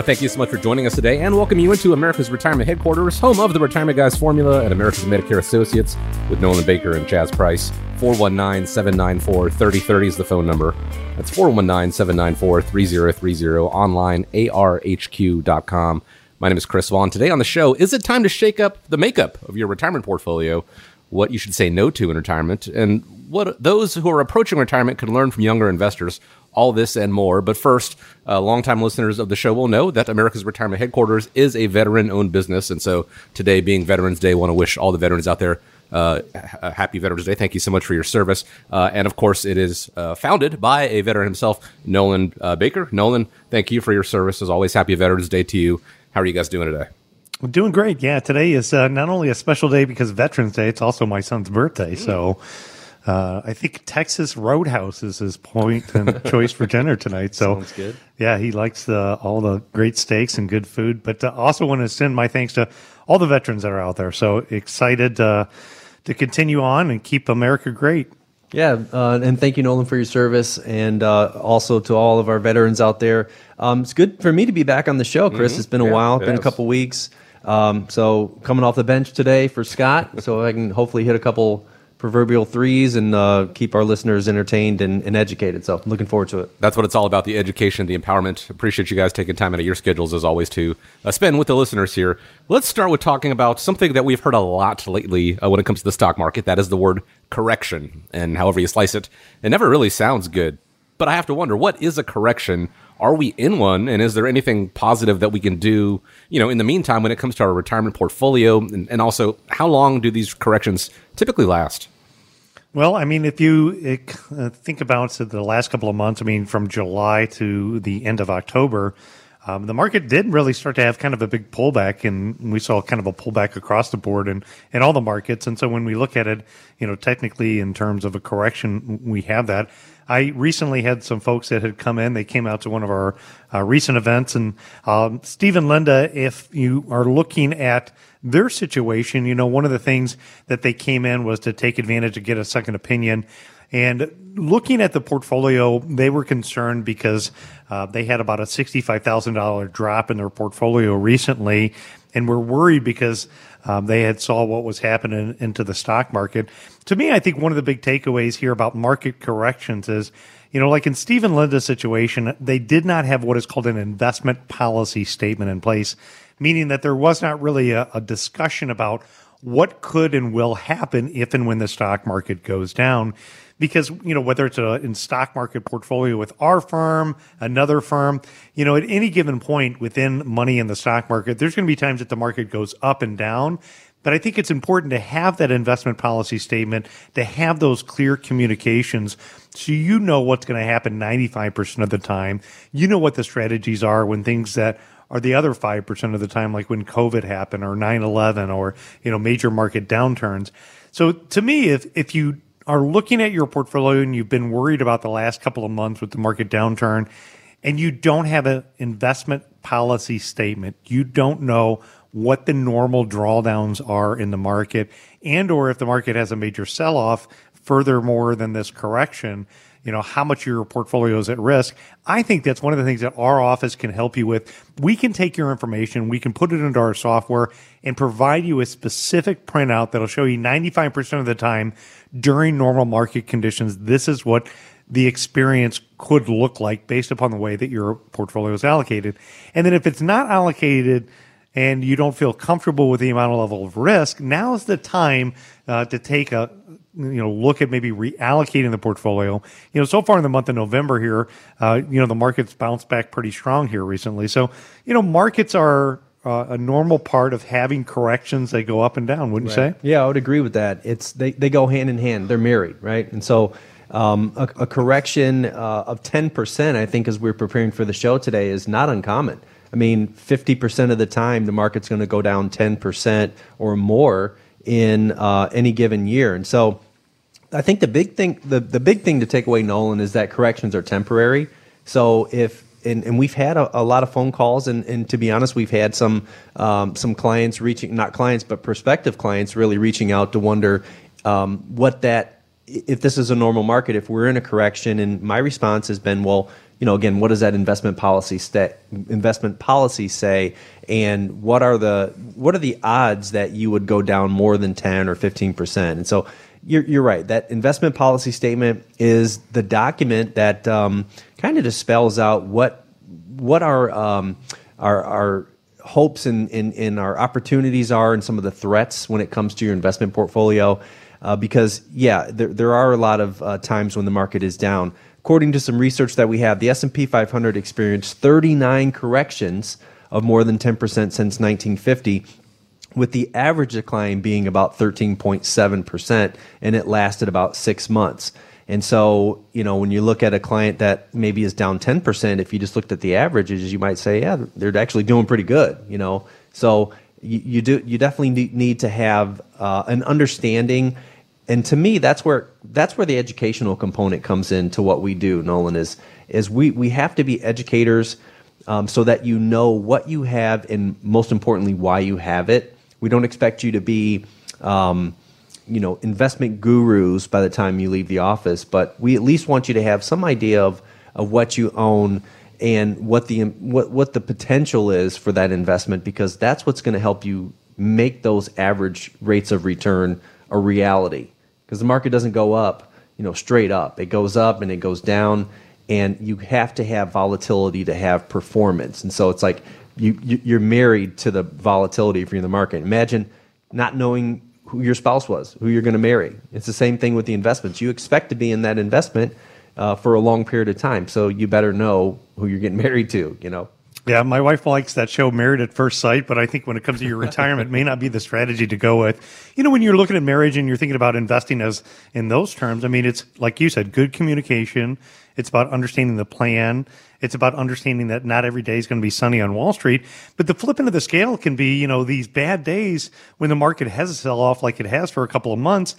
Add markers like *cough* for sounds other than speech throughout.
Want to thank you so much for joining us today and welcome you into America's Retirement Headquarters, home of the Retirement Guys Formula and America's Medicare Associates with Nolan Baker and Chaz Price. 419 794 3030 is the phone number. That's 419 794 3030. Online, arhq.com. My name is Chris Vaughn. Today on the show, is it time to shake up the makeup of your retirement portfolio? What you should say no to in retirement, and what those who are approaching retirement can learn from younger investors all this and more. But first, uh, longtime listeners of the show will know that America's Retirement Headquarters is a veteran owned business. And so today, being Veterans Day, I want to wish all the veterans out there uh, a happy Veterans Day. Thank you so much for your service. Uh, and of course, it is uh, founded by a veteran himself, Nolan uh, Baker. Nolan, thank you for your service. As always, happy Veterans Day to you. How are you guys doing today? Doing great. Yeah, today is uh, not only a special day because Veterans Day, it's also my son's birthday. So uh, I think Texas Roadhouse is his point and *laughs* choice for dinner tonight. So Sounds good. Yeah, he likes the, all the great steaks and good food. But uh, also want to send my thanks to all the veterans that are out there. So excited uh, to continue on and keep America great. Yeah, uh, and thank you, Nolan, for your service, and uh, also to all of our veterans out there. Um, it's good for me to be back on the show, Chris. Mhm. It's been a Yeah, while, it been a couple weeks. Um, so coming off the bench today for Scott, so I can hopefully hit a couple proverbial threes and uh, keep our listeners entertained and, and educated. So looking forward to it. That's what it's all about the education, the empowerment. Appreciate you guys taking time out of your schedules, as always, to uh, spend with the listeners here. Let's start with talking about something that we've heard a lot lately uh, when it comes to the stock market. That is the word correction. And however you slice it, it never really sounds good. But I have to wonder what is a correction? Are we in one? And is there anything positive that we can do, you know, in the meantime when it comes to our retirement portfolio? And, and also, how long do these corrections typically last? Well, I mean, if you uh, think about the last couple of months, I mean, from July to the end of October, um, the market did really start to have kind of a big pullback, and we saw kind of a pullback across the board and in all the markets. And so when we look at it, you know, technically in terms of a correction, we have that. I recently had some folks that had come in. They came out to one of our uh, recent events, and um, Steve and Linda, if you are looking at their situation, you know, one of the things that they came in was to take advantage to get a second opinion. And looking at the portfolio, they were concerned because uh, they had about a $65,000 drop in their portfolio recently and were worried because um, they had saw what was happening into the stock market. To me, I think one of the big takeaways here about market corrections is, you know, like in Steve and Linda's situation, they did not have what is called an investment policy statement in place, meaning that there was not really a, a discussion about what could and will happen if and when the stock market goes down because you know whether it's a in stock market portfolio with our firm another firm you know at any given point within money in the stock market there's going to be times that the market goes up and down but I think it's important to have that investment policy statement, to have those clear communications so you know what's going to happen 95% of the time. You know what the strategies are when things that are the other 5% of the time, like when COVID happened or 9 11 or, you know, major market downturns. So to me, if, if you are looking at your portfolio and you've been worried about the last couple of months with the market downturn and you don't have an investment policy statement, you don't know what the normal drawdowns are in the market and or if the market has a major sell off furthermore than this correction you know how much your portfolio is at risk. I think that's one of the things that our office can help you with. We can take your information we can put it into our software and provide you a specific printout that'll show you 95% of the time during normal market conditions this is what the experience could look like based upon the way that your portfolio is allocated. And then if it's not allocated and you don't feel comfortable with the amount of level of risk, now is the time uh, to take a you know look at maybe reallocating the portfolio. You know, so far in the month of November here, uh, you know the markets bounced back pretty strong here recently. So you know markets are uh, a normal part of having corrections. They go up and down, wouldn't you say? Yeah, I would agree with that. It's they, they go hand in hand. They're married, right? And so um, a, a correction uh, of ten percent, I think, as we're preparing for the show today, is not uncommon. I mean, 50% of the time, the market's going to go down 10% or more in uh, any given year. And so I think the big thing, the, the big thing to take away, Nolan, is that corrections are temporary. So if and, and we've had a, a, lot of phone calls, and, and to be honest, we've had some um, some clients reaching, not clients, but prospective clients, really reaching out to wonder um, what that if this is a normal market, if we're in a correction. And my response has been, well, you know, again, what does that investment policy sta- investment policy say, and what are the what are the odds that you would go down more than ten or fifteen percent? And so you're, you're right. That investment policy statement is the document that um, kind of just spells out what what our um, our, our hopes and, and, and, our opportunities are and some of the threats when it comes to your investment portfolio. Uh, because yeah, there, there are a lot of uh, times when the market is down. According to some research that we have, the S&P 500 experienced 39 corrections of more than 10% since 1950 with the average decline being about 13.7%, and it lasted about six months. And so, you know, when you look at a client that maybe is down 10%, if you just looked at the averages, you might say, yeah, they're actually doing pretty good, you know. So you, you do you definitely need to have uh, an understanding and to me that's where that's where the educational component comes into what we do nolan is is we we have to be educators um, so that you know what you have and most importantly why you have it. We don't expect you to be, um, you know, investment gurus by the time you leave the office, but we at least want you to have some idea of, of what you own and what the what what the potential is for that investment because that's what's going to help you make those average rates of return a reality because the market doesn't go up you know straight up it goes up and it goes down and you have to have volatility to have performance and so it's like you, you are married to the volatility if you're in the market. Imagine not knowing who your spouse was, who you're going to marry. It's the same thing with the investments. You expect to be in that investment uh, for a long period of time, so you better know who you're getting *laughs* married to. You know. Yeah, my wife likes that show Married at First Sight, but I think when it comes to your *laughs* retirement, it may not be the strategy to go with. You know, when you're looking at marriage and you're thinking about investing as in those terms, I mean, it's like you said, good communication. It's about understanding the plan. It's about understanding that not every day is going to be sunny on Wall Street. But the flip end of the scale can be, you know, these bad days when the market has a sell off like it has for a couple of months.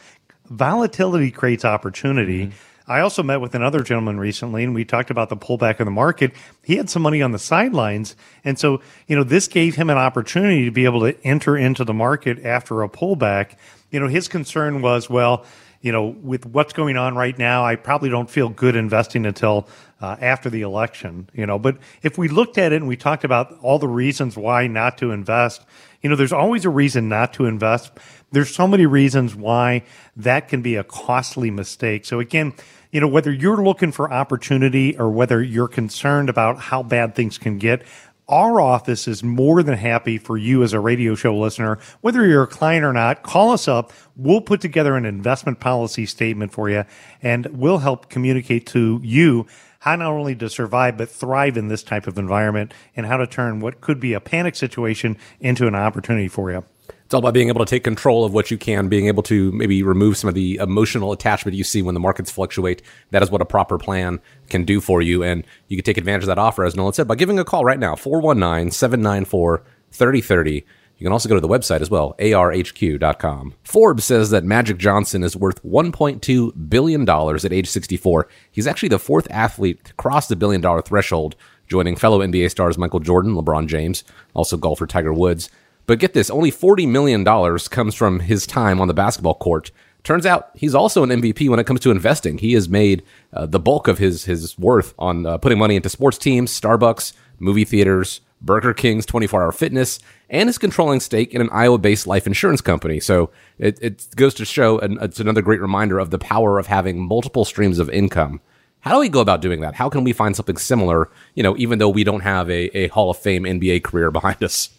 Volatility creates opportunity. Mm-hmm. I also met with another gentleman recently and we talked about the pullback in the market. He had some money on the sidelines. And so, you know, this gave him an opportunity to be able to enter into the market after a pullback. You know, his concern was, well, you know, with what's going on right now, I probably don't feel good investing until uh, after the election, you know. But if we looked at it and we talked about all the reasons why not to invest, you know, there's always a reason not to invest. There's so many reasons why that can be a costly mistake. So again, you know, whether you're looking for opportunity or whether you're concerned about how bad things can get, our office is more than happy for you as a radio show listener, whether you're a client or not, call us up. We'll put together an investment policy statement for you and we'll help communicate to you how not only to survive but thrive in this type of environment and how to turn what could be a panic situation into an opportunity for you. It's all about being able to take control of what you can, being able to maybe remove some of the emotional attachment you see when the markets fluctuate. That is what a proper plan can do for you. And you can take advantage of that offer, as Nolan said, by giving a call right now, 419 794 3030. You can also go to the website as well, arhq.com. Forbes says that Magic Johnson is worth $1.2 billion at age 64. He's actually the fourth athlete to cross the billion dollar threshold, joining fellow NBA stars Michael Jordan, LeBron James, also golfer Tiger Woods. But get this, only $40 million comes from his time on the basketball court. Turns out he's also an MVP when it comes to investing. He has made uh, the bulk of his, his worth on uh, putting money into sports teams, Starbucks, movie theaters, Burger King's 24 hour fitness, and his controlling stake in an Iowa based life insurance company. So it, it goes to show, and it's another great reminder of the power of having multiple streams of income. How do we go about doing that? How can we find something similar, you know, even though we don't have a, a Hall of Fame NBA career behind us?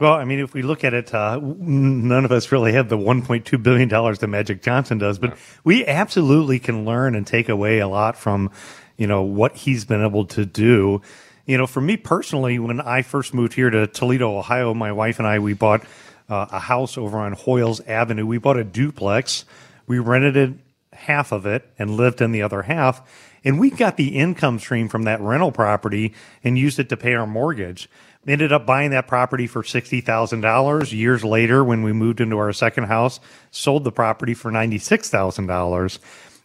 Well, I mean, if we look at it, uh, none of us really have the $1.2 billion that Magic Johnson does, but we absolutely can learn and take away a lot from, you know, what he's been able to do. You know, for me personally, when I first moved here to Toledo, Ohio, my wife and I, we bought uh, a house over on Hoyles Avenue. We bought a duplex. We rented it, half of it, and lived in the other half. And we got the income stream from that rental property and used it to pay our mortgage. Ended up buying that property for $60,000. Years later, when we moved into our second house, sold the property for $96,000.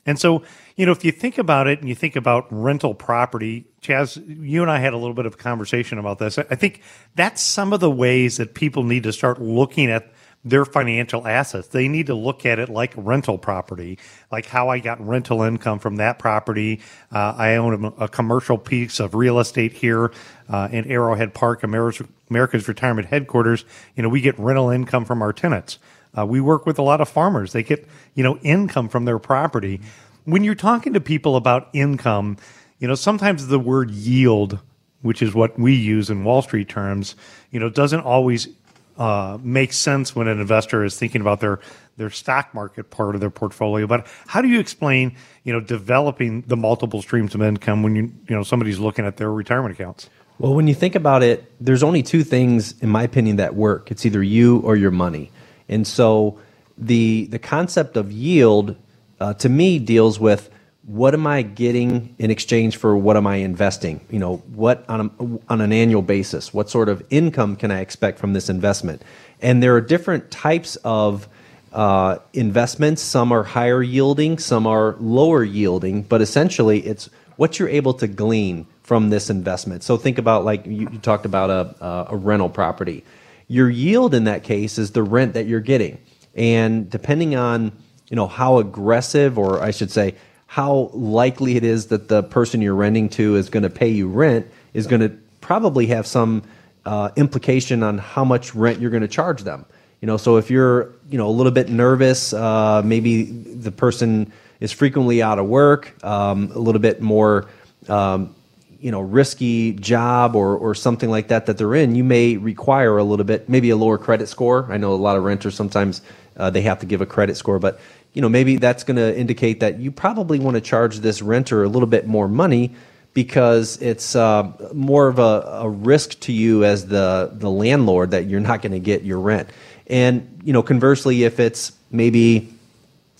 And so, you know, if you think about it and you think about rental property, Chaz, you and I had a little bit of a conversation about this. I think that's some of the ways that people need to start looking at their financial assets. They need to look at it like rental property, like how I got rental income from that property. Uh, I own a, a, commercial piece of real estate here uh, in Arrowhead Park, America's, America's retirement headquarters. You know, we get rental income from our tenants. Uh, we work with a lot of farmers. They get, you know, income from their property. When you're talking to people about income, you know, sometimes the word yield, which is what we use in Wall Street terms, you know, doesn't always uh, make sense when an investor is thinking about their their stock market part of their portfolio. But how do you explain, you know, developing the multiple streams of income when you you know somebody's looking at their retirement accounts? Well, when you think about it, there's only two things, in my opinion, that work. It's either you or your money. And so the the concept of yield uh, to me deals with what am I getting in exchange for what am I investing? You know, what on a, on an annual basis? What sort of income can I expect from this investment? And there are different types of uh, investments. Some are higher yielding, some are lower yielding, but essentially it's what you're able to glean from this investment. So think about like you, you talked about a, a rental property. Your yield in that case is the rent that you're getting. And depending on, you know, how aggressive or I should say how likely it is that the person you're renting to is going to pay you rent is going to probably have some uh, implication on how much rent you're going to charge them. You know, so if you're, you know, a little bit nervous, uh, maybe the person is frequently out of work, um, a little bit more, um, you know risky job or or something like that that they're in, you may require a little bit, maybe a lower credit score. I know a lot of renters sometimes uh, they have to give a credit score, but you know maybe that's going to indicate that you probably want to charge this renter a little bit more money because it's uh, more of a, a, risk to you as the the landlord that you're not going to get your rent. And you know conversely, if it's maybe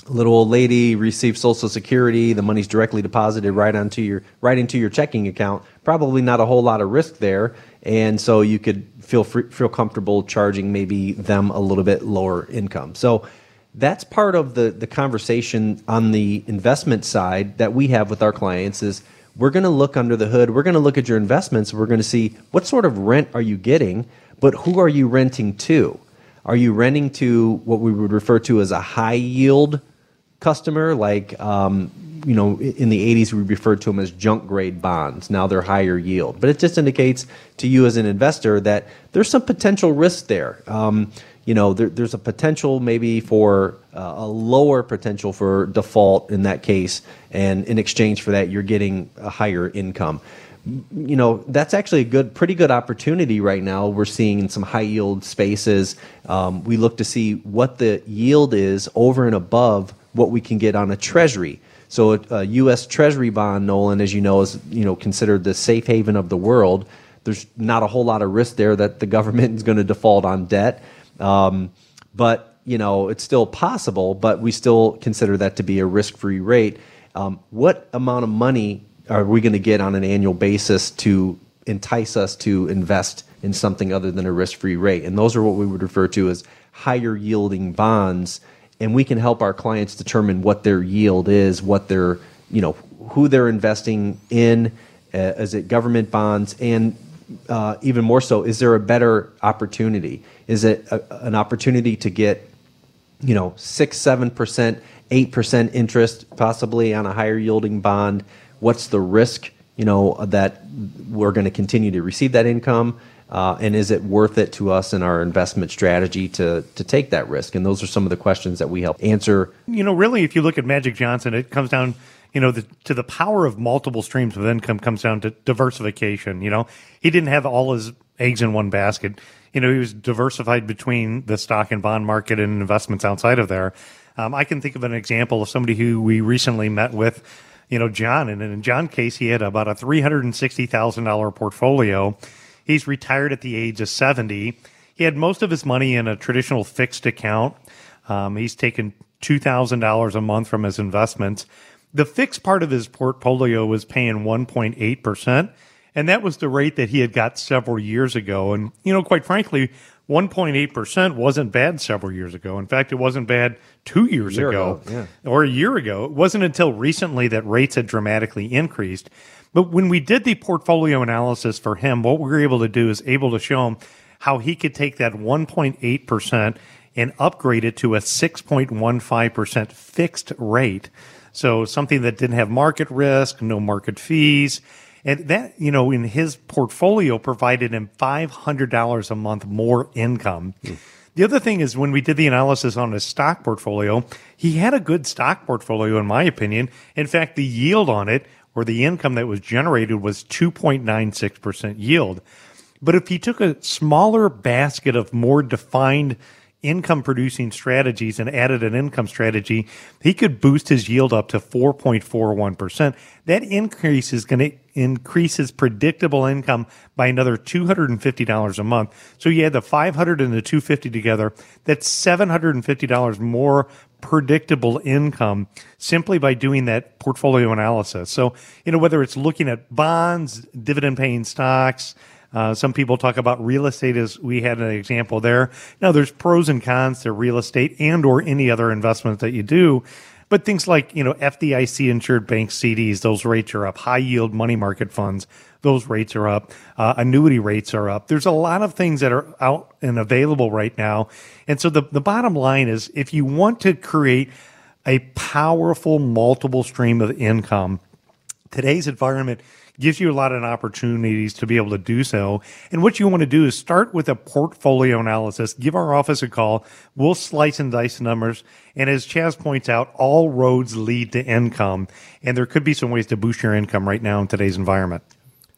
a little old lady receives social security the money's directly deposited right onto your right into your checking account probably not a whole lot of risk there and so you could feel free, feel comfortable charging maybe them a little bit lower income so that's part of the the conversation on the investment side that we have with our clients is we're going to look under the hood we're going to look at your investments we're going to see what sort of rent are you getting but who are you renting to are you renting to what we would refer to as a high yield customer, like um, you know, in the 80s we referred to them as junk grade bonds. Now they're higher yield, but it just indicates to you as an investor that there's some potential risk there. Um, you know, there, there's a potential maybe for uh, a lower potential for default in that case, and in exchange for that, you're getting a higher income. You know, that's actually a good, pretty good opportunity right now. We're seeing in some high yield spaces. Um, we look to see what the yield is over and above what we can get on a treasury. So a, a, U.S. Treasury bond, Nolan, as you know, is you know considered the safe haven of the world. There's not a whole lot of risk there that the government is going to default on debt, um, but you know it's still possible. But we still consider that to be a risk-free rate. Um, what amount of money are we going to get on an annual basis to entice us to invest in something other than a risk-free rate? And those are what we would refer to as higher yielding bonds and we can help our clients determine what their yield is, what their, you know, who they're investing in. Uh, is it government bonds? And uh, even more so, is there a better opportunity? Is it a, an opportunity to get, you know, six, seven percent, eight percent interest, possibly on a higher yielding bond? What's the risk? You know that we're going to continue to receive that income. Uh, and is it worth it to us in our investment strategy to to take that risk? And those are some of the questions that we help answer. You know, really, if you look at Magic Johnson, it comes down, you know, the, to the power of multiple streams of income comes down to diversification. You know, he didn't have all his eggs in one basket. You know, he was diversified between the stock and bond market and investments outside of there. Um, I can think of an example of somebody who we recently met with. You know, John, and in John's case, he had about a three hundred and sixty thousand dollar portfolio He's retired at the age of 70. He had most of his money in a traditional fixed account. Um, he's taken $2,000 a month from his investments. The fixed part of his portfolio was paying 1.8%, And that was the rate that he had got several years ago. And, you know, quite frankly, 1.8% wasn't bad several years ago. In fact, it wasn't bad two years Year ago, ago, or a year ago. It wasn't until recently that rates had dramatically increased. But when we did the portfolio analysis for him, what we were able to do is able to show him how he could take that 1.8% and upgrade it to a 6.15% fixed rate. So something that didn't have market risk, no market fees. And that, you know, in his portfolio provided him $500 a month more income. Hmm. The other thing is when we did the analysis on his stock portfolio, he had a good stock portfolio, in my opinion. In fact, the yield on it or the income that was generated was 2.96% yield. But if he took a smaller basket of more defined income producing strategies and added an income strategy, he could boost his yield up to 4.41%. That increase is going to increase his predictable income by another $250 a month. So you add the 500 and the 250 together, that's $750 more predictable income simply by doing that portfolio analysis. So, you know, whether it's looking at bonds, dividend paying stocks, uh, some people talk about real estate as we had an example there. Now there's pros and cons to real estate and or any other investment that you do. But things like, you know, FDIC insured bank CDs, those rates are up. High yield money market funds, those rates are up. Uh, annuity rates are up. There's a lot of things that are out and available right now. And so the, the bottom line is if you want to create a powerful multiple stream of income, today's environment gives you a lot of opportunities to be able to do so. And what you want to do is start with a portfolio analysis. Give our office a call. We'll slice and dice numbers. And as Chaz points out, all roads lead to income. And there could be some ways to boost your income right now in today's environment.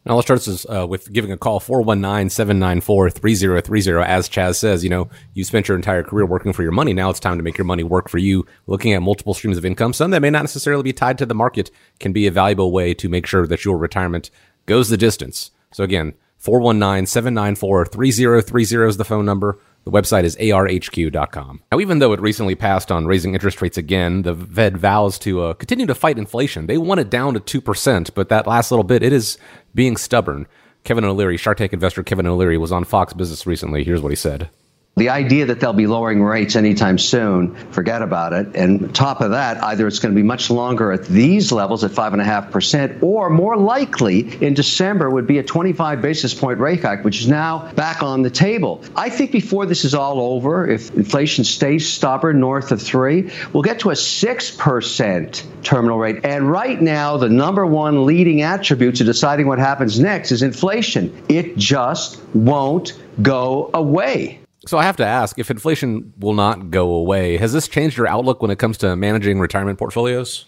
Now let's start this uh, with giving a call 419-794-3030. As Chaz says, you know, you spent your entire career working for your money. Now it's time to make your money work for you. Looking at multiple streams of income, some that may not necessarily be tied to the market, can be a valuable way to make sure that your retirement goes the distance. So again, 419-794-3030 is the phone number. The website is arhq.com. Now, even though it recently passed on raising interest rates again, the Fed vows to uh, continue to fight inflation. They want it down to 2%, but that last little bit, it is being stubborn. Kevin O'Leary, Shark Tank investor Kevin O'Leary, was on Fox Business recently. Here's what he said. The idea that they'll be lowering rates anytime soon, forget about it. And top of that, either it's going to be much longer at these levels at 5.5%, or more likely in December would be a 25 basis point rate hike, which is now back on the table. I think before this is all over, if inflation stays stubborn north of 3 we'll get to a 6% terminal rate. And right now, the number one leading attribute to deciding what happens next is inflation. It just won't go away. So I have to ask if inflation will not go away, has this changed your outlook when it comes to managing retirement portfolios?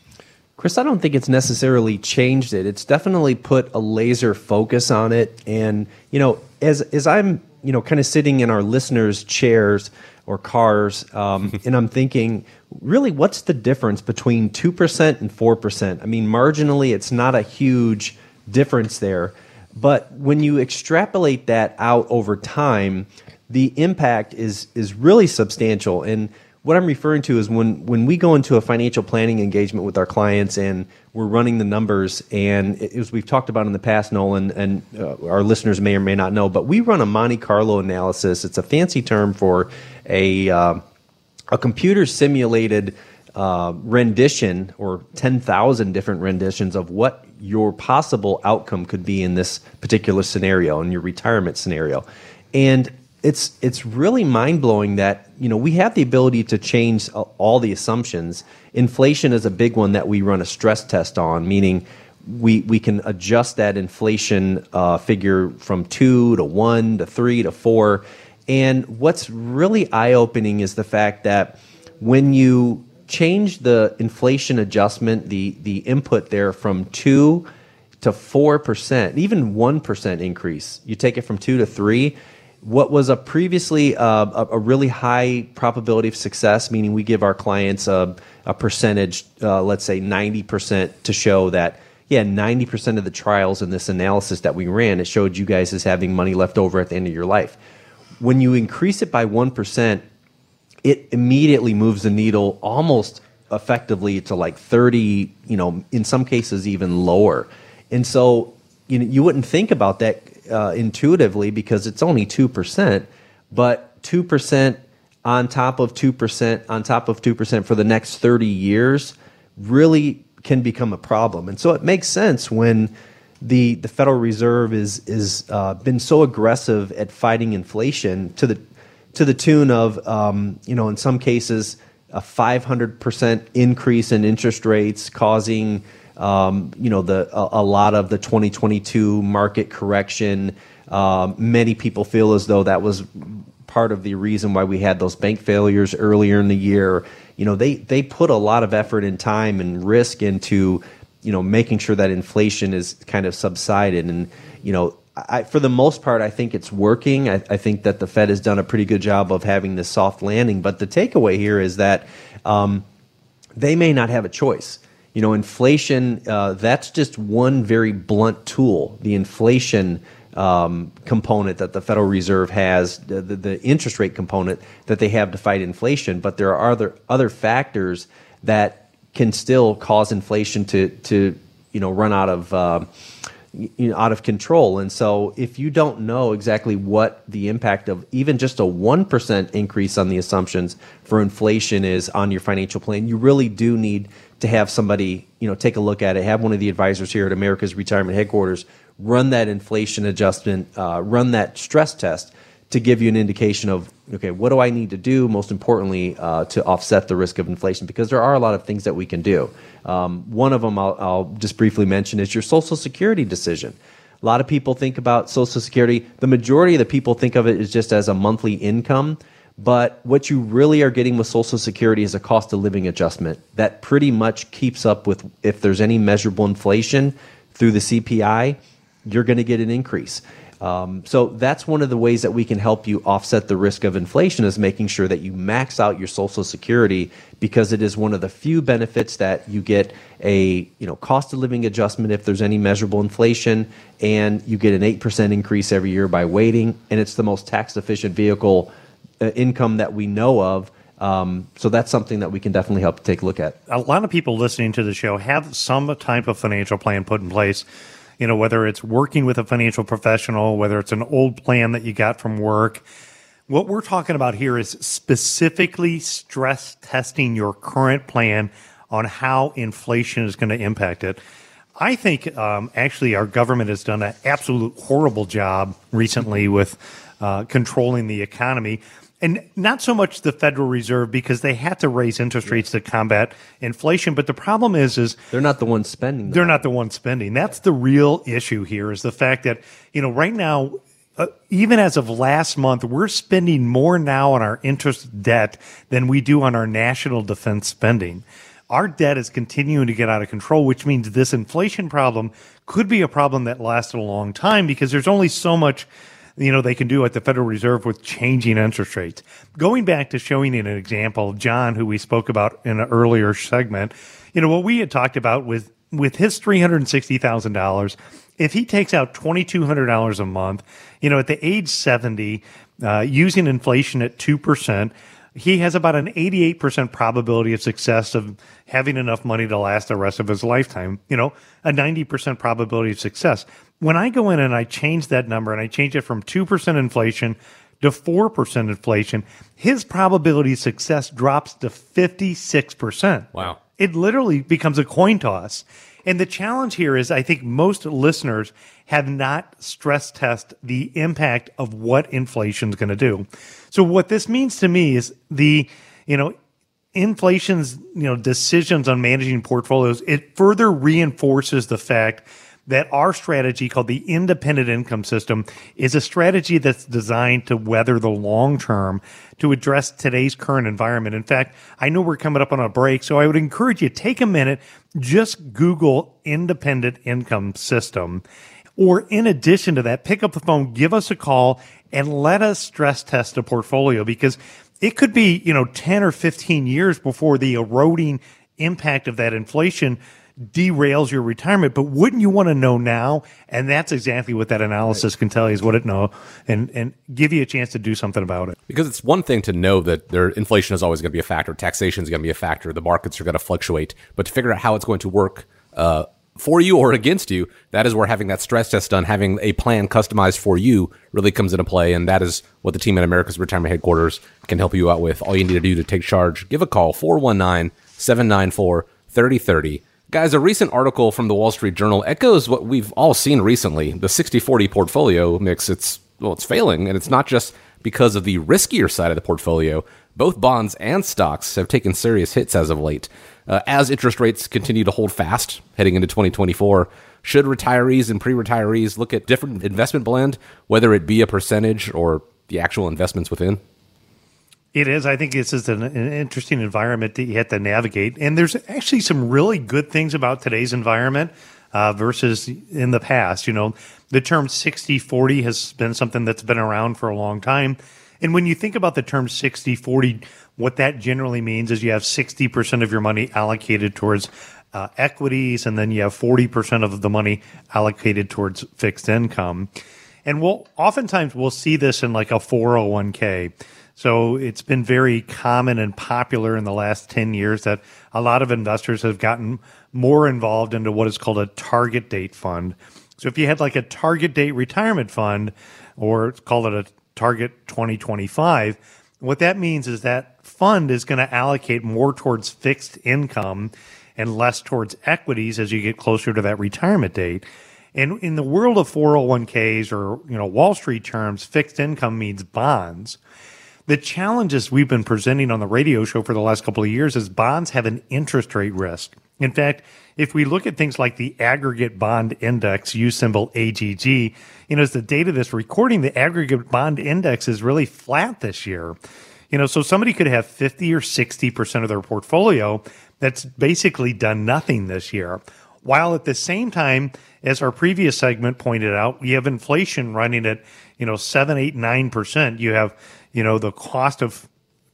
Chris, I don't think it's necessarily changed it. It's definitely put a laser focus on it. And, you know, as, as I'm, you know, kind of sitting in our listeners' chairs or cars, um, *laughs* and I'm thinking, really, what's the difference between 2% and 4%? I mean, marginally, it's not a huge difference there. But when you extrapolate that out over time, the impact is is really substantial. And what I'm referring to is when when we go into a financial planning engagement with our clients and we're running the numbers, and as we've talked about in the past, Nolan, and uh, our listeners may or may not know, but we run a Monte Carlo analysis. It's a fancy term for a uh, a computer simulated uh, rendition or 10,000 different renditions of what your possible outcome could be in this particular scenario, in your retirement scenario. And it's it's really mind blowing that you know we have the ability to change all the assumptions. Inflation is a big one that we run a stress test on, meaning we we can adjust that inflation uh, figure from two to one to three to four. And what's really eye opening is the fact that when you change the inflation adjustment, the the input there from two to four percent, even one percent increase, you take it from two to three what was a previously uh, a, a, really high probability of success, meaning we give our clients a, a percentage, uh, let's say 90% to show that, yeah, 90% of the trials in this analysis that we ran, it showed you guys as having money left over at the end of your life. When you increase it by 1%, it immediately moves the needle almost effectively to like 30, you know, in some cases even lower. And so you know, you wouldn't think about that uh, intuitively because it's only 2%, but 2% on top of 2% on top of 2% for the next 30 years really can become a problem. And so it makes sense when the the Federal Reserve is is uh, been so aggressive at fighting inflation to the to the tune of um, you know in some cases a 500 percent increase in interest rates causing you know the a, lot of the 2022 market correction. Um, many people feel as though that was part of the reason why we had those bank failures earlier in the year. You know, they they put a lot of effort and time and risk into you know making sure that inflation is kind of subsided and you know for the most part, I think it's working. I, I, think that the Fed has done a pretty good job of having this soft landing. But the takeaway here is that um, they may not have a choice. You know, inflation, uh, that's just one very blunt tool. The inflation um, component that the Federal Reserve has, the, the, interest rate component that they have to fight inflation. But there are other, other factors that can still cause inflation to, to you know, run out of. Uh, you know, out of control. And so, if you don't know exactly what the impact of even just a 1% increase on the assumptions for inflation is on your financial plan, you really do need to have somebody, you know, take a look at it. Have one of the advisors here at America's Retirement Headquarters run that inflation adjustment, uh, run that stress test to give you an indication of okay, what do I need to do? Most importantly, uh, to offset the risk of inflation, because there are a lot of things that we can do. Um, one of them I'll, I'll just briefly mention is your Social Security decision. A lot of people think about Social Security. The majority of the people think of it as just as a monthly income. But what you really are getting with Social Security is a cost of living adjustment that pretty much keeps up with if there's any measurable inflation through the CPI, you're going to get an increase. Um, so that's one of the ways that we can help you offset the risk of inflation is making sure that you max out your Social Security because it is one of the few benefits that you get a you know cost of living adjustment if there's any measurable inflation, and you get an eight percent increase every year by waiting, and it's the most tax efficient vehicle income that we know of. Um, so that's something that we can definitely help take a look at. A lot of people listening to the show have some type of financial plan put in place you know, whether it's working with a financial professional, whether it's an old plan that you got from work. What we're talking about here is specifically stress testing your current plan on how inflation is going to impact it. I think um, actually our government has done an absolute horrible job recently with uh, controlling the economy and not so much the Federal Reserve because they had to raise interest rates to combat inflation. But the problem is, is they're not the ones spending. They're not the ones spending. That's the real issue here. Is the fact that you know right now, uh, even as of last month, we're spending more now on our interest debt than we do on our national defense spending. Our debt is continuing to get out of control, which means this inflation problem could be a problem that lasted a long time because there's only so much you know, they can do at the Federal Reserve with changing interest rates. Going back to showing you an example, John, who we spoke about in an earlier segment, you know, what we had talked about with with his three hundred and sixty thousand dollars, if he takes out twenty two hundred dollars a month, you know, at the age seventy, uh, using inflation at two percent, he has about an 88% probability of success of having enough money to last the rest of his lifetime. You know, a 90% probability of success. When I go in and I change that number and I change it from 2% inflation to 4% inflation, his probability of success drops to 56%. Wow. It literally becomes a coin toss. And the challenge here is I think most listeners have not stress test the impact of what inflation is going to do. So what this means to me is the, you know, inflation's, you know, decisions on managing portfolios, it further reinforces the fact that our strategy called the independent income system is a strategy that's designed to weather the long term to address today's current environment. In fact, I know we're coming up on a break, so I would encourage you take a minute, just Google independent income system. Or in addition to that, pick up the phone, give us a call and let us stress test a portfolio because it could be, you know, 10 or 15 years before the eroding impact of that inflation derails your retirement. But wouldn't you want to know now? And that's exactly what that analysis right. can tell you is what it know and, and give you a chance to do something about it. Because it's one thing to know that their inflation is always going to be a factor, taxation is going to be a factor, the markets are going to fluctuate, but to figure out how it's going to work uh, for you or against you, that is where having that stress test done, having a plan customized for you really comes into play. And that is what the team at America's Retirement Headquarters can help you out with. All you need to do to take charge, give a call 419 794 3030. Guys, a recent article from the Wall Street Journal echoes what we've all seen recently. The 60 40 portfolio mix, it's, well, it's failing. And it's not just because of the riskier side of the portfolio. Both bonds and stocks have taken serious hits as of late. Uh, as interest rates continue to hold fast heading into 2024, should retirees and pre retirees look at different investment blend, whether it be a percentage or the actual investments within? It is. I think this is an, an, interesting environment that you have to navigate. And there's actually some really good things about today's environment uh, versus in the past. You know, the term 60 40 has been something that's been around for a long time. And when you think about the term 60 40, what that generally means is you have 60% of your money allocated towards uh, equities, and then you have 40% of the money allocated towards fixed income. And we'll oftentimes we'll see this in like a 401k. So it's been very common and popular in the last 10 years that a lot of investors have gotten more involved into what is called a target date fund. So if you had like a target date retirement fund, or call it a target 2025, what that means is that fund is going to allocate more towards fixed income and less towards equities as you get closer to that retirement date. And in the world of 401ks or, you know, Wall Street terms, fixed income means bonds. The challenges we've been presenting on the radio show for the last couple of years is bonds have an interest rate risk. In fact, if we look at things like the aggregate bond index, U symbol AGG, you know, as the date of this recording, the aggregate bond index is really flat this year. You know, so somebody could have 50 or 60% of their portfolio that's basically done nothing this year. While at the same time, as our previous segment pointed out, we have inflation running at, you know, seven, eight, nine percent. You have, you know, the cost of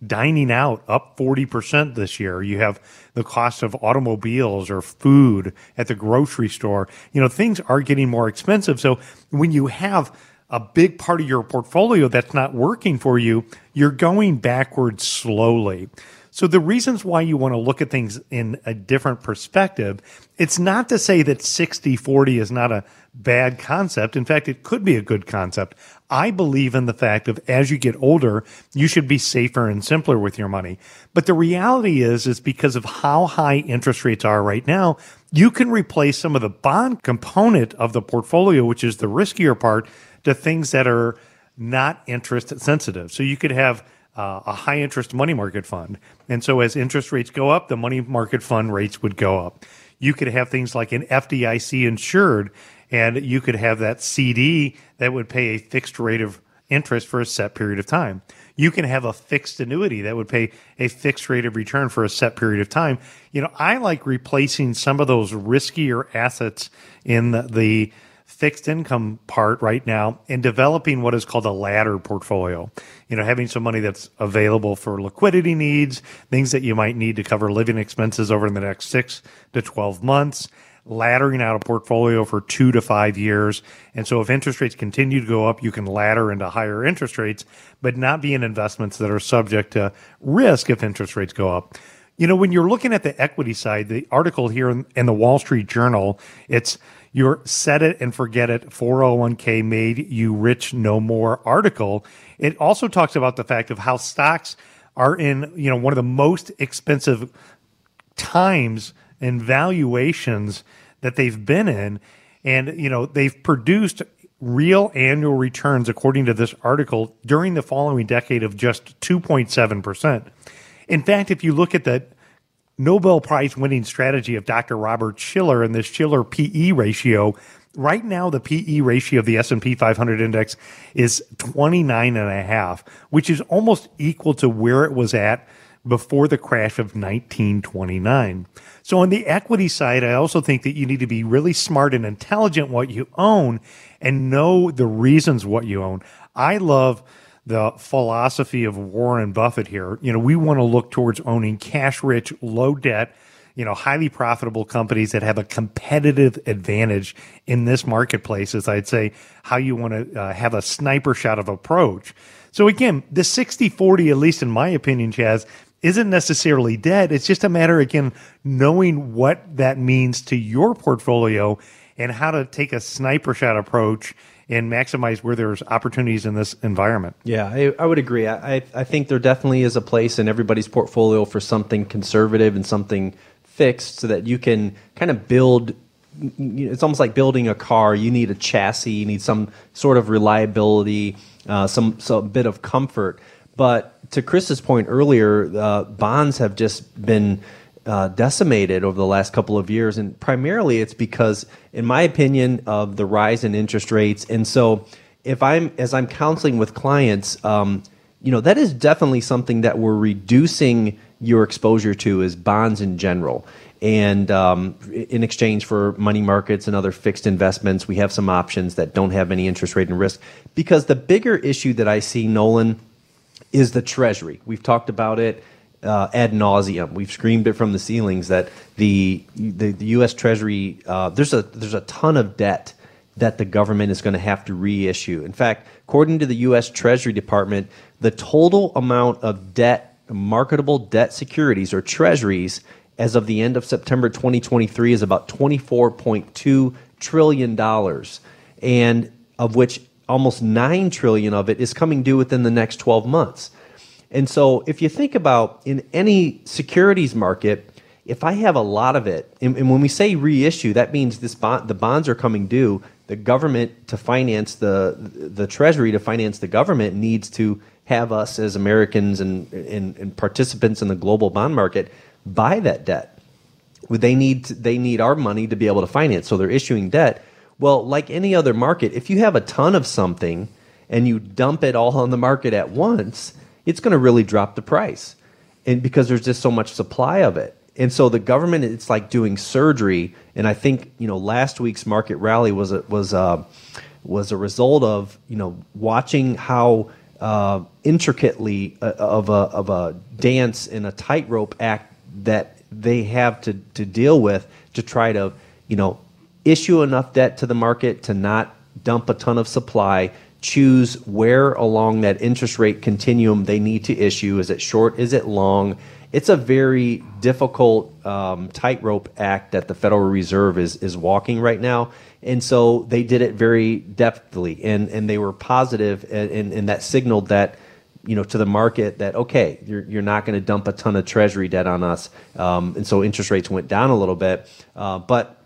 dining out up 40% this year. You have the cost of automobiles or food at the grocery store. You know, things are getting more expensive. So when you have a big part of your portfolio that's not working for you, you're going backwards slowly. So the reasons why you want to look at things in a different perspective, it's not to say that 60 40 is not a bad concept. In fact, it could be a good concept. I believe in the fact of as you get older, you should be safer and simpler with your money. But the reality is, is because of how high interest rates are right now, you can replace some of the bond component of the portfolio, which is the riskier part, to things that are not interest sensitive. So you could have uh, a high interest money market fund. And so as interest rates go up, the money market fund rates would go up. You could have things like an FDIC insured, and you could have that CD that would pay a fixed rate of interest for a set period of time. You can have a fixed annuity that would pay a fixed rate of return for a set period of time. You know, I like replacing some of those riskier assets in the, the fixed income part right now and developing what is called a ladder portfolio. You know, having some money that's available for liquidity needs, things that you might need to cover living expenses over the next six to 12 months, laddering out a portfolio for two to five years. And so if interest rates continue to go up, you can ladder into higher interest rates, but not be in investments that are subject to risk if interest rates go up. You know, when you're looking at the equity side, the article here in, in the Wall Street Journal, it's your set it and forget it 401k made you rich no more article. It also talks about the fact of how stocks are in, you know, one of the most expensive times and valuations that they've been in. And, you know, they've produced real annual returns, according to this article, during the following decade of just 2.7%. In fact, if you look at the Nobel Prize winning strategy of Dr. Robert Shiller and this Shiller PE ratio. Right now, the PE ratio of the S&P 500 index is 29 and a half, which is almost equal to where it was at before the crash of 1929. So on the equity side, I also think that you need to be really smart and intelligent what you own and know the reasons what you own. I love the philosophy of Warren Buffett here. You know, we want to look towards owning cash rich, low debt, you know, highly profitable companies that have a competitive advantage in this marketplace, as I'd say, how you want to uh, have a sniper shot of approach. So again, the 60 40, at least in my opinion, Chaz, isn't necessarily dead. It's just a matter, again, knowing what that means to your portfolio and how to take a sniper shot approach and maximize where there's opportunities in this environment. Yeah, I, I would agree. I, I think there definitely is a place in everybody's portfolio for something conservative and something fixed so that you can kind of build it's almost like building a car. You need a chassis, you need some sort of reliability, uh, some some bit of comfort. But to Chris's point earlier, uh, bonds have just been uh, decimated over the last couple of years, and primarily it's because, in my opinion, of the rise in interest rates. And so, if I'm as I'm counseling with clients, um, you know, that is definitely something that we're reducing your exposure to is bonds in general. And um, in exchange for money markets and other fixed investments, we have some options that don't have any interest rate and risk. Because the bigger issue that I see, Nolan, is the Treasury. We've talked about it uh, ad nauseum. We've screamed it from the ceilings that the the, the U.S. Treasury uh, there's a there's a ton of debt that the government is going to have to reissue. In fact, according to the U.S. Treasury Department, the total amount of debt, marketable debt securities or treasuries as of the end of September 2023 is about 24.2 trillion dollars and of which almost 9 trillion of it is coming due within the next 12 months. And so if you think about in any securities market, if I have a lot of it, and, and when we say reissue, that means this bond, the bonds are coming due. The government to finance the the treasury to finance the government needs to have us as Americans and, and, and participants in the global bond market buy that debt. They need to, they need our money to be able to finance, so they're issuing debt. Well, like any other market, if you have a ton of something and you dump it all on the market at once, it's going to really drop the price, and because there's just so much supply of it. And so the government, it's like doing surgery. And I think you know last week's market rally was a, was a, was a result of you know watching how uh, intricately uh, of a of a dance in a tightrope act that they have to, to deal with to try to, you know, issue enough debt to the market to not dump a ton of supply, choose where along that interest rate continuum they need to issue. Is it short? Is it long? It's a very difficult um, tightrope act that the Federal Reserve is is walking right now, and so they did it very deftly, and and they were positive, and, and, and that signaled that you know to the market that okay you're, you're not going to dump a ton of treasury debt on us um, and so interest rates went down a little bit uh, but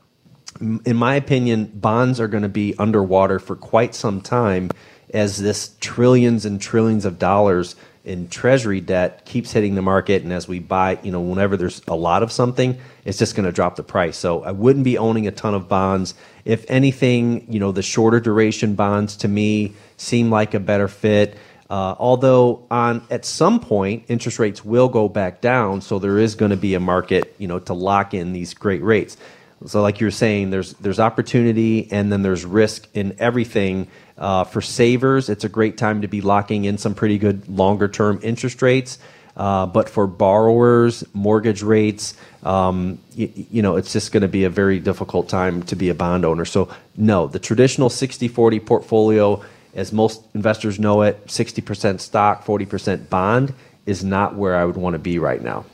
in my opinion bonds are going to be underwater for quite some time as this trillions and trillions of dollars in treasury debt keeps hitting the market. And as we buy you know whenever there's a lot of something it's just going to drop the price. So i wouldn't be owning a ton of bonds. If anything you know the shorter duration bonds to me seem like a better fit. Uh, although on at some point interest rates will go back down, so there is going to be a market, you know, to lock in these great rates. So, like you're saying, there's there's opportunity and then there's risk in everything. Uh, for savers, it's a great time to be locking in some pretty good longer term interest rates. Uh, but for borrowers, mortgage rates, um, you, you, know, it's just going to be a very difficult time to be a bond owner. So, no, the traditional 60 40 portfolio as most investors know it, 60% stock, 40% bond is not where I would want to be right now.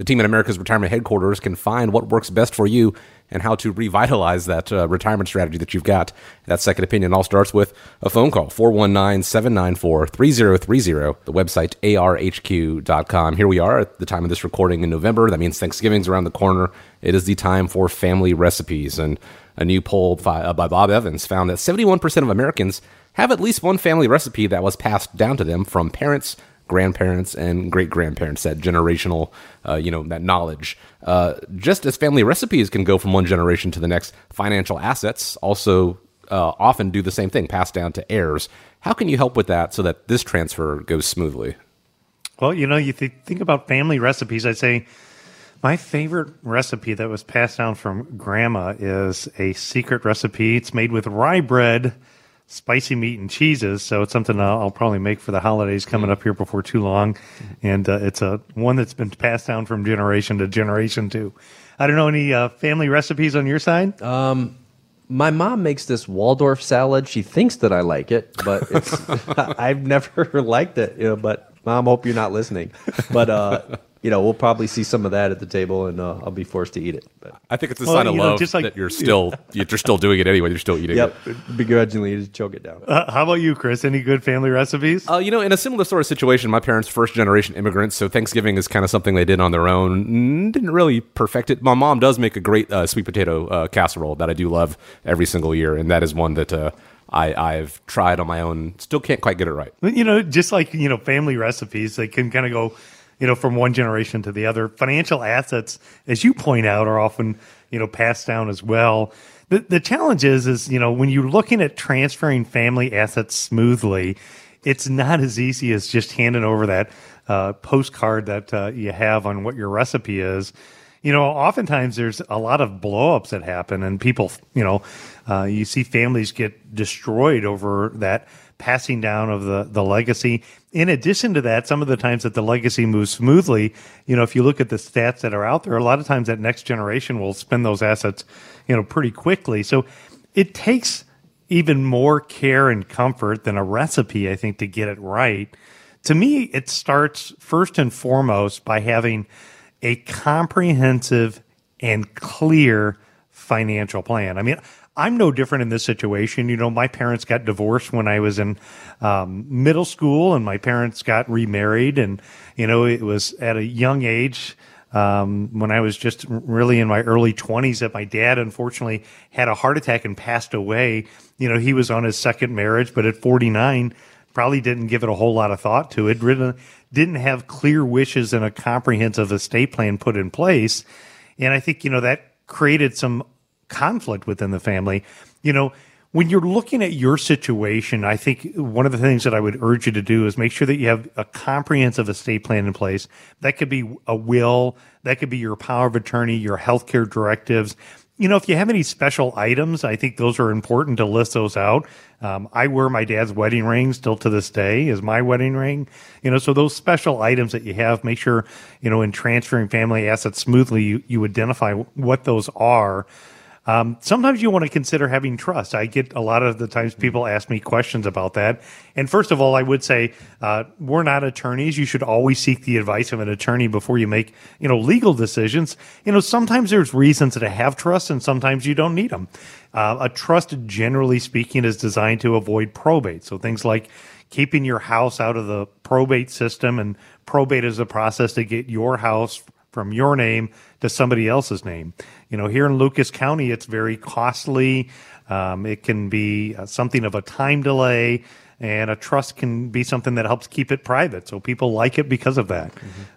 The team at America's Retirement Headquarters can find what works best for you and how to revitalize that uh, retirement strategy that you've got. That second opinion all starts with a phone call 419 794 3030, the website arhq.com. Here we are at the time of this recording in November. That means Thanksgiving's around the corner. It is the time for family recipes. And a new poll by Bob Evans found that 71% of Americans have at least one family recipe that was passed down to them from parents, grandparents, and great grandparents. That generational, uh, you know, that knowledge. Uh, just as family recipes can go from one generation to the next, financial assets also uh, often do the same thing, passed down to heirs. How can you help with that so that this transfer goes smoothly? Well, you know, you th- think about family recipes. I'd say my favorite recipe that was passed down from grandma is a secret recipe. It's made with rye bread spicy meat and cheeses. So it's something I'll, I'll, probably make for the holidays coming up here before too long. And uh, it's a one that's been passed down from generation to generation too. I don't know any uh, family recipes on your side. Um, my mom makes this Waldorf salad. She thinks that I like it, but *laughs* I've never *laughs* liked it. You know, but mom, hope you're not listening. But uh, you know, we'll probably see some of that at the table, and uh, I'll be forced to eat it. But I think it's a Well, sign of you know, love just like- that you're still you're still doing it anyway. You're still eating it. yep, it. begrudgingly just choke it down. Uh, how about you, Chris? Any good family recipes? Uh, you know, in a similar sort of situation, my parents first generation immigrants, so Thanksgiving is kind of something they did on their own. Mm, Didn't really perfect it. My mom does make a great uh, sweet potato uh, casserole that I do love every single year, and that is one that uh, I, I've tried on my own. Still can't quite get it right. you know, just like you know, family recipes, they can kind of go, you know, from one generation to the other. Financial assets, as you point out, are often you know passed down as well. The the challenge is, is you know, when you're looking at transferring family assets smoothly, it's not as easy as just handing over that uh, postcard that uh, you have on what your recipe is. You know, oftentimes there's a lot of blowups that happen, and people, you know, uh, you see families get destroyed over that passing down of the, the legacy. In addition to that, some of the times that the legacy moves smoothly, you know, if you look at the stats that are out there, a lot of times that next generation will spend those assets, you know, pretty quickly. So it takes even more care and comfort than a recipe, I think, to get it right. To me, it starts first and foremost by having a comprehensive and clear financial plan. I mean, I'm no different in this situation. You know, my parents got divorced when I was in um, middle school, and my parents got remarried, and you know, it was at a young age um, when I was just really in my early 20s that my dad unfortunately had a heart attack and passed away. You know, he was on his second marriage, but at 49, probably didn't give it a whole lot of thought to it. Really didn't have clear wishes and a comprehensive estate plan put in place. And I think, you know, that created some conflict within the family. You know, when you're looking at your situation, I think one of the things that I would urge you to do is make sure that you have a comprehensive estate plan in place. That could be a will, that could be your power of attorney, your healthcare directives. You know, if you have any special items, I think those are important to list those out. Um, I wear my dad's wedding ring still to this day is my wedding ring. You know, so those special items that you have, make sure, you know, in transferring family assets smoothly, you, you identify what those are. Um, sometimes you want to consider having trust. I get a lot of the times people ask me questions about that. And first of all, I would say uh, we're not attorneys. You should always seek the advice of an attorney before you make you know legal decisions. You know sometimes there's reasons to have trust, and sometimes you don't need them. Uh, a trust, generally speaking, is designed to avoid probate. So things like keeping your house out of the probate system, and probate is a process to get your house from your name to somebody else's name. You know, here in Lucas County, it's very costly. Um, it can be uh, something of a time delay, and a trust can be something that helps keep it private. So people like it because of that.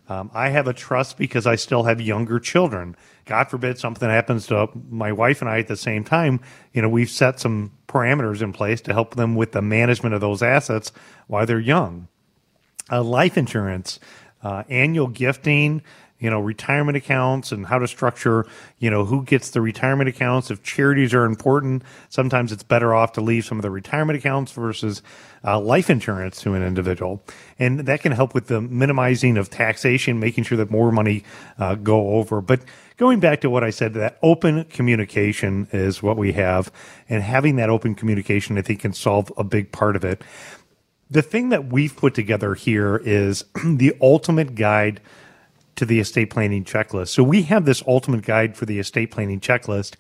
Um, I have a trust because I still have younger children. God forbid something happens to my wife and I at the same time. You know, we've set some parameters in place to help them with the management of those assets while they're young. Uh, life insurance, uh, annual gifting, you know, retirement accounts and how to structure, you know, who gets the retirement accounts. If charities are important, sometimes it's better off to leave some of the retirement accounts versus uh, life insurance to an individual. And that can help with the minimizing of taxation, making sure that more money uh, go over. But going back to what I said, that open communication is what we have. And having that open communication, I think, can solve a big part of it. The thing that we've put together here is *clears throat* the ultimate guide to the estate planning checklist. So we have this ultimate guide for the estate planning checklist.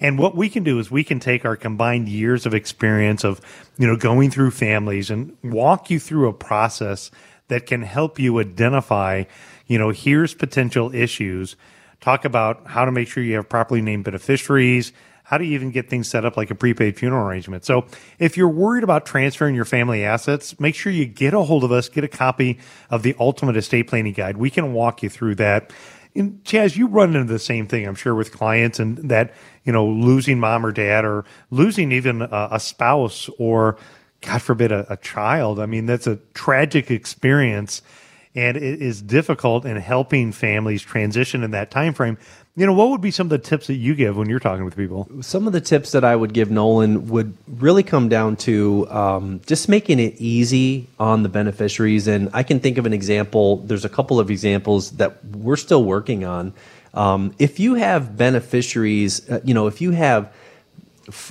And what we can do is we can take our combined years of experience of, you know, going through families and walk you through a process that can help you identify, you know, here's potential issues. Talk about how to make sure you have properly named beneficiaries, how do you even get things set up like a prepaid funeral arrangement? So if you're worried about transferring your family assets, make sure you get a hold of us, get a copy of the Ultimate Estate Planning Guide. We can walk you through that. And Chaz, you run into the same thing, I'm sure, with clients and that, you know, losing mom or dad or losing even a, a spouse or, God forbid, a, a child. I mean, that's a tragic experience and it is difficult in helping families transition in that time frame. You know, what would be some of the tips that you give when you're talking with people? Some of the tips that I would give Nolan would really come down to um, just making it easy on the beneficiaries. And I can think of an example. There's a couple of examples that we're still working on. Um, if you have beneficiaries, uh, you know, if you have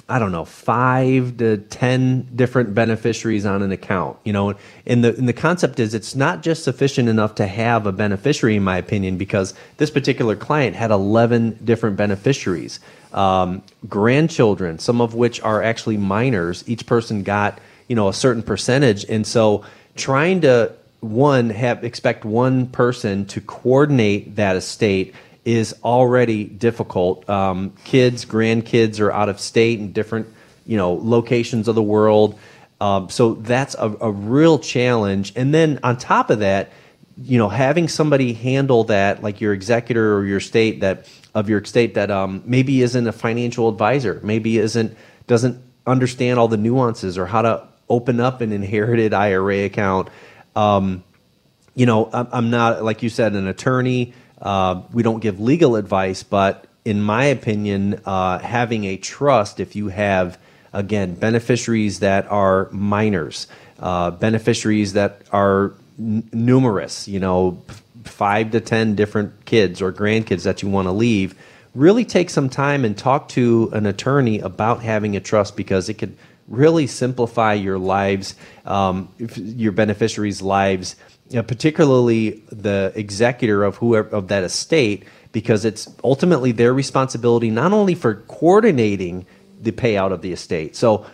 I don't know, five to ten different beneficiaries on an account. You know, and the and the concept is it's not just sufficient enough to have a beneficiary, in my opinion, because this particular client had eleven different beneficiaries, um, grandchildren, some of which are actually minors. Each person got you know a certain percentage, and so trying to one have expect one person to coordinate that estate is already difficult. Um, kids, grandkids are out of state in different, you know, locations of the world. Um, so that's a, a real challenge. And then on top of that, you know, having somebody handle that, like your executor or your state that of your state that um, maybe isn't a financial advisor, maybe isn't doesn't understand all the nuances or how to open up an inherited IRA account. Um, you know, I'm not like you said, an attorney. Uh, we don't give legal advice, but in my opinion, uh, having a trust, if you have, again, beneficiaries that are minors, uh, beneficiaries that are n- numerous, you know, five to 10 different kids or grandkids that you want to leave, really take some time and talk to an attorney about having a trust because it could really simplify your lives, um, your beneficiaries' lives you know, particularly the executor of whoever of that estate, because it's ultimately their responsibility not only for coordinating the payout of the estate. So,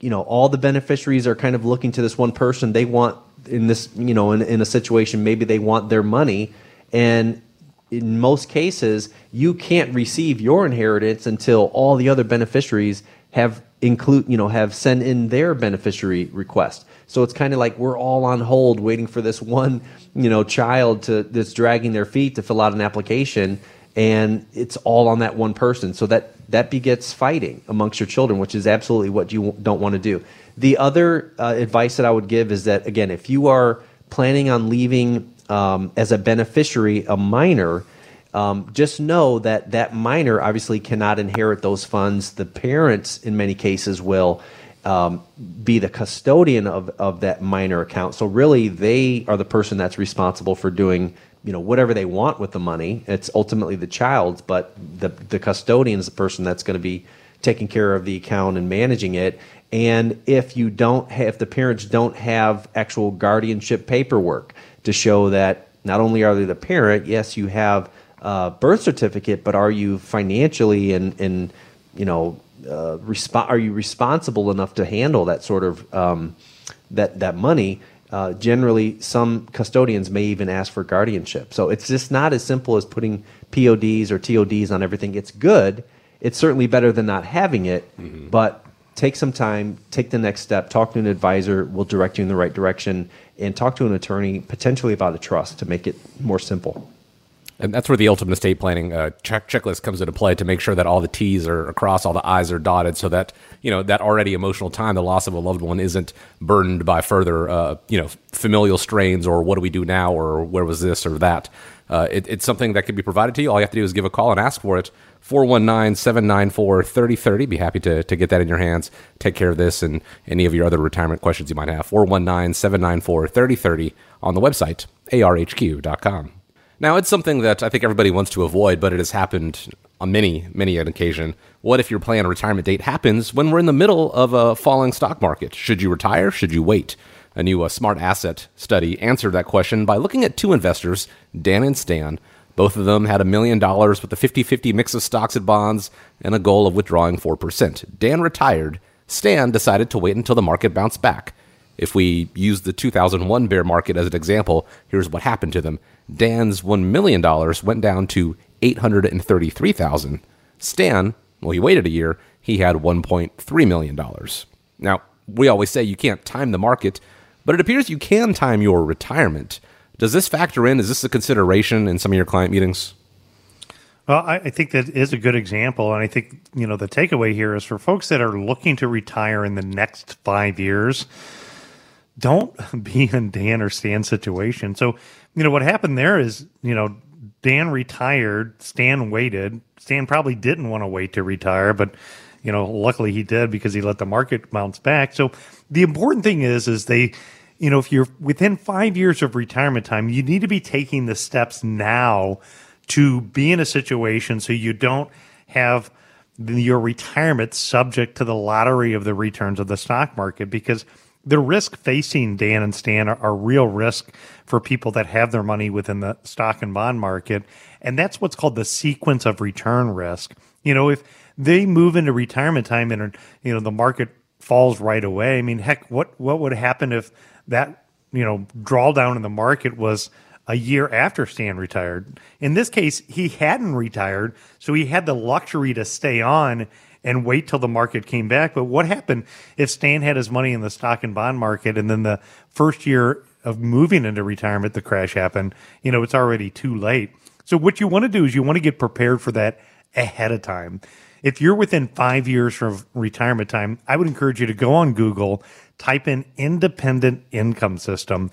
you know, all the beneficiaries are kind of looking to this one person. They want in this, you know, in, in a situation, maybe they want their money, and in most cases, you can't receive your inheritance until all the other beneficiaries have include, you know, have sent in their beneficiary request. So it's kind of like we're all on hold waiting for this one, you know, child to that's dragging their feet to fill out an application, and it's all on that one person. So that that begets fighting amongst your children, which is absolutely what you don't want to do. The other uh, advice that I would give is that again, if you are planning on leaving um, as a beneficiary a minor. Um, just know that that minor obviously cannot inherit those funds. The parents, in many cases, will um, be the custodian of, of that minor account. So really, they are the person that's responsible for doing you know whatever they want with the money. It's ultimately the child's, but the the custodian is the person that's going to be taking care of the account and managing it. And if you don't have, if the parents don't have actual guardianship paperwork to show that not only are they the parent, yes, you have a birth certificate, but are you financially and and you know uh, resp- are you responsible enough to handle that sort of um, that that money? Uh, generally, some custodians may even ask for guardianship. So it's just not as simple as putting PODs or TODs on everything. It's good. It's certainly better than not having it, mm-hmm. but take some time, take the next step, talk to an advisor, we'll direct you in the right direction, and talk to an attorney potentially about a trust to make it more simple. And that's where the ultimate estate planning uh, check- checklist comes into play to make sure that all the T's are across, all the I's are dotted, so that you know that already emotional time, the loss of a loved one, isn't burdened by further uh, you know familial strains or what do we do now or where was this or that. Uh, it, it's something that can be provided to you. All you have to do is give a call and ask for it. 419-794-3030. Be happy to, to get that in your hands. Take care of this and any of your other retirement questions you might have. 419-794-3030 on the website, arhq.com. Now, it's something that I think everybody wants to avoid, but it has happened on many, many an occasion. What if your planned retirement date happens when we're in the middle of a falling stock market? Should you retire? Should you wait? A new uh, SmartAsset study answered that question by looking at two investors, Dan and Stan. Both of them had a million dollars with a 50 50 mix of stocks and bonds and a goal of withdrawing 4%. Dan retired. Stan decided to wait until the market bounced back. If we use the 2001 bear market as an example, here's what happened to them. Dan's $1 million went down to 833,000. Stan, well, he waited a year. He had $1.3 million. Now, we always say you can't time the market, but it appears you can time your retirement. Does this factor in? Is this a consideration in some of your client meetings? Well, I, I, think that is a good example. And I think, you know, the takeaway here is for folks that are looking to retire in the next five years, don't *laughs* be in Dan or Stan's situation. So you know, what happened there is, you know, Dan retired, Stan waited. Stan probably didn't want to wait to retire, but you know, luckily he did because he let the market bounce back. So the important thing is is they you know, if you're within 5 years of retirement time, you need to be taking the steps now to be in a situation so you don't have your retirement subject to the lottery of the returns of the stock market because the risk facing Dan and Stan are, are, real risk for people that have their money within the stock and bond market. And that's what's called the sequence of return risk. You know, if they move into retirement time and, you know, the market falls right away, I mean, heck, what, what would happen if that, you know, drawdown in the market was a year after Stan retired? In this case, he hadn't retired, so he had the luxury to stay on and wait till the market came back. But what happened if Stan had his money in the stock and bond market and then the first year of moving into retirement, the crash happened? You know, it's already too late. So what you want to do is you want to get prepared for that ahead of time. If you're within five years from retirement time, I would encourage you to go on Google, type in independent income system.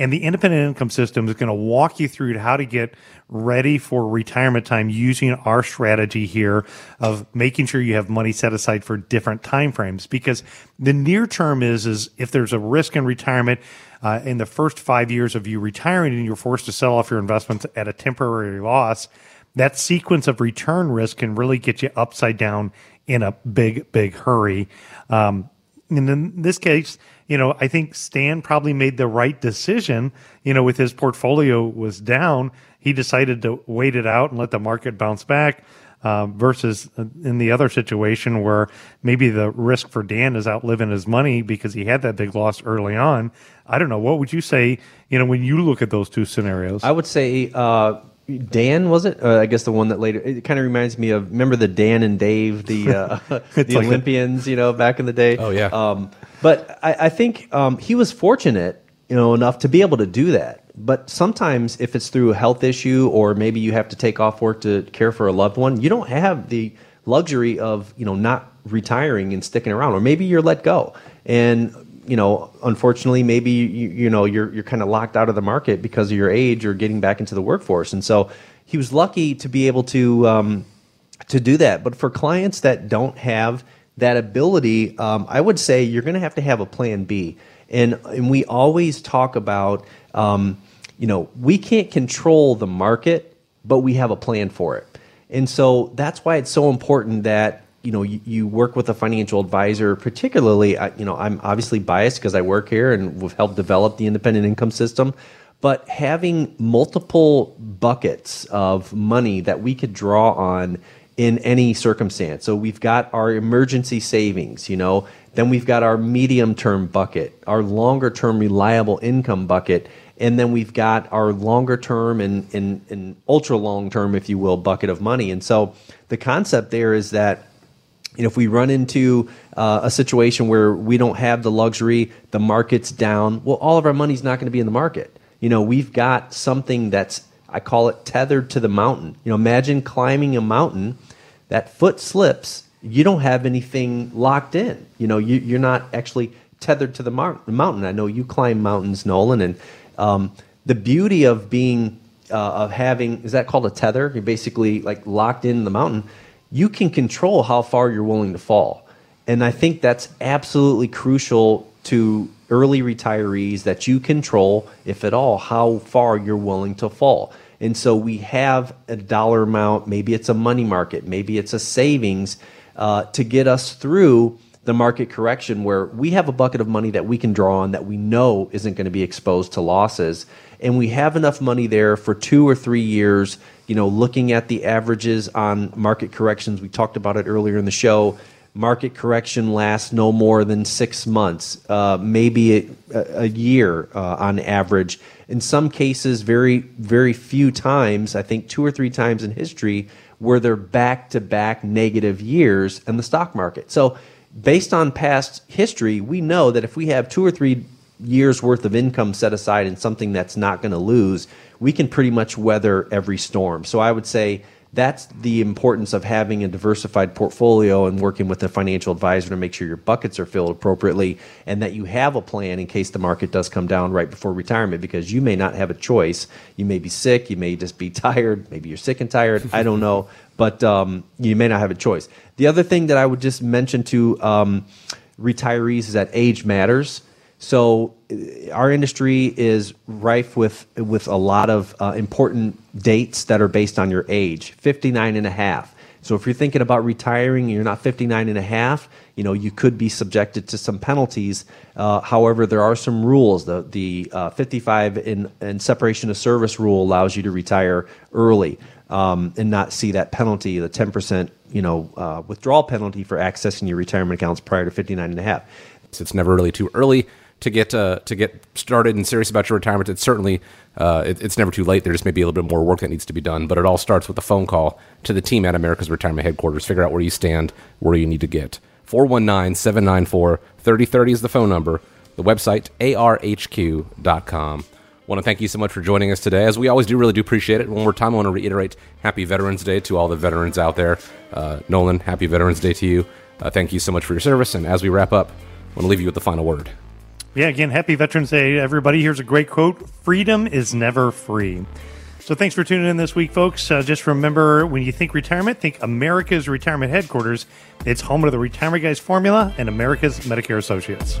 And the independent income system is going to walk you through how to get ready for retirement time using our strategy here of making sure you have money set aside for different time frames. Because the near term is is if there's a risk in retirement uh, in the first five years of you retiring and you're forced to sell off your investments at a temporary loss, that sequence of return risk can really get you upside down in a big, big hurry. Um, and in this case, you know, I think Stan probably made the right decision. You know, with his portfolio was down, he decided to wait it out and let the market bounce back. Uh, versus in the other situation where maybe the risk for Dan is outliving his money because he had that big loss early on. I don't know. What would you say? You know, when you look at those two scenarios, I would say uh, Dan was it? Uh, I guess the one that later. It kind of reminds me of remember the Dan and Dave, the *laughs* uh, *laughs* the like Olympians, you know, back in the day. Oh yeah. Um, but I, I think um, he was fortunate, you know, enough to be able to do that. But sometimes, if it's through a health issue, or maybe you have to take off work to care for a loved one, you don't have the luxury of you know not retiring and sticking around, or maybe you're let go and you know, unfortunately, maybe you, you know you're you're kind of locked out of the market because of your age or getting back into the workforce. And so he was lucky to be able to um, to do that. But for clients that don't have that ability, um, I would say you're going to have to have a plan B. And and we always talk about, um, you know, we can't control the market, but we have a plan for it. And so that's why it's so important that you know you, you, work with a financial advisor particularly I, you know i'm obviously biased because i work here and we've helped develop the independent income system but having multiple buckets of money that we could draw on in any circumstance. So we've got our emergency savings you know then we've got our medium term bucket our longer term reliable income bucket and then we've got our longer term and, and, and ultra long term if you will bucket of money. And so the concept there is that know, if we run into uh, a situation where we don't have the luxury, the market's down, well, all of our money's not going to be in the market. You know, we've got something that's, I call it tethered to the mountain. You know, imagine climbing a mountain, that foot slips, you don't have anything locked in. You know, you, are not actually tethered to the mar- mountain. I know you climb mountains, Nolan, and um, the beauty of being, uh, of having, is that called a tether? You're basically like locked in the mountain you can control how far you're willing to fall. And I think that's absolutely crucial to early retirees that you control, if at all, how far you're willing to fall. And so we have a dollar amount, maybe it's a money market, maybe it's a savings uh, to get us through the market correction where we have a bucket of money that we can draw on that we know isn't going to be exposed to losses. And we have enough money there for two or three years you know, looking at the averages on market corrections, we talked about it earlier in the show. Market correction lasts no more than six months, uh, maybe a, a year uh, on average. In some cases, very, very few times, I think two or three times in history, where they're back to back negative years in the stock market. So, based on past history, we know that if we have two or three years worth of income set aside in something that's not going to lose, we can pretty much weather every storm. So I would say that's the importance of having a diversified portfolio and working with a financial advisor to make sure your buckets are filled appropriately and that you have a plan in case the market does come down right before retirement because you may not have a choice. You may be sick, you may just be *laughs* tired, maybe you're sick and tired, I don't know, but um, you may not have a choice. The other thing that I would just mention to um, retirees is that age matters. So uh, our industry is rife with with a lot of uh, important dates that are based on your age 59 and a half So if you're thinking about retiring and you're not 59 and a half, you know, you could be subjected to some penalties. Uh, however, there are some rules. The, the uh, 55 in, in separation of service rule allows you to retire early um, and not see that penalty, the 10% you know, uh, withdrawal penalty for accessing your retirement accounts prior to 59 and a half. It's never really too early to get uh, to get started and serious about your retirement. It's certainly uh, it, it's never too late. There just may be a little bit more work that needs to be done, but it all starts with a phone call to the team at America's Retirement Headquarters. Figure out where you stand, where you need to get. 419-794-3030 is the phone number. The website arhq.com. Want to thank you so much for joining us today. As we always do, really do appreciate it. One more time, I want to reiterate Happy Veterans Day to all the veterans out there. Uh, Nolan, Happy Veterans Day to you. Uh, thank you so much for your service. And as we wrap up, I want to leave you with the final word. Yeah, again, happy Veterans Day, everybody. Here's a great quote Freedom is never free. So thanks for tuning in this week, folks. Uh, just remember when you think retirement, think America's Retirement Headquarters. It's home of the Retirement Guys Formula and America's Medicare Associates.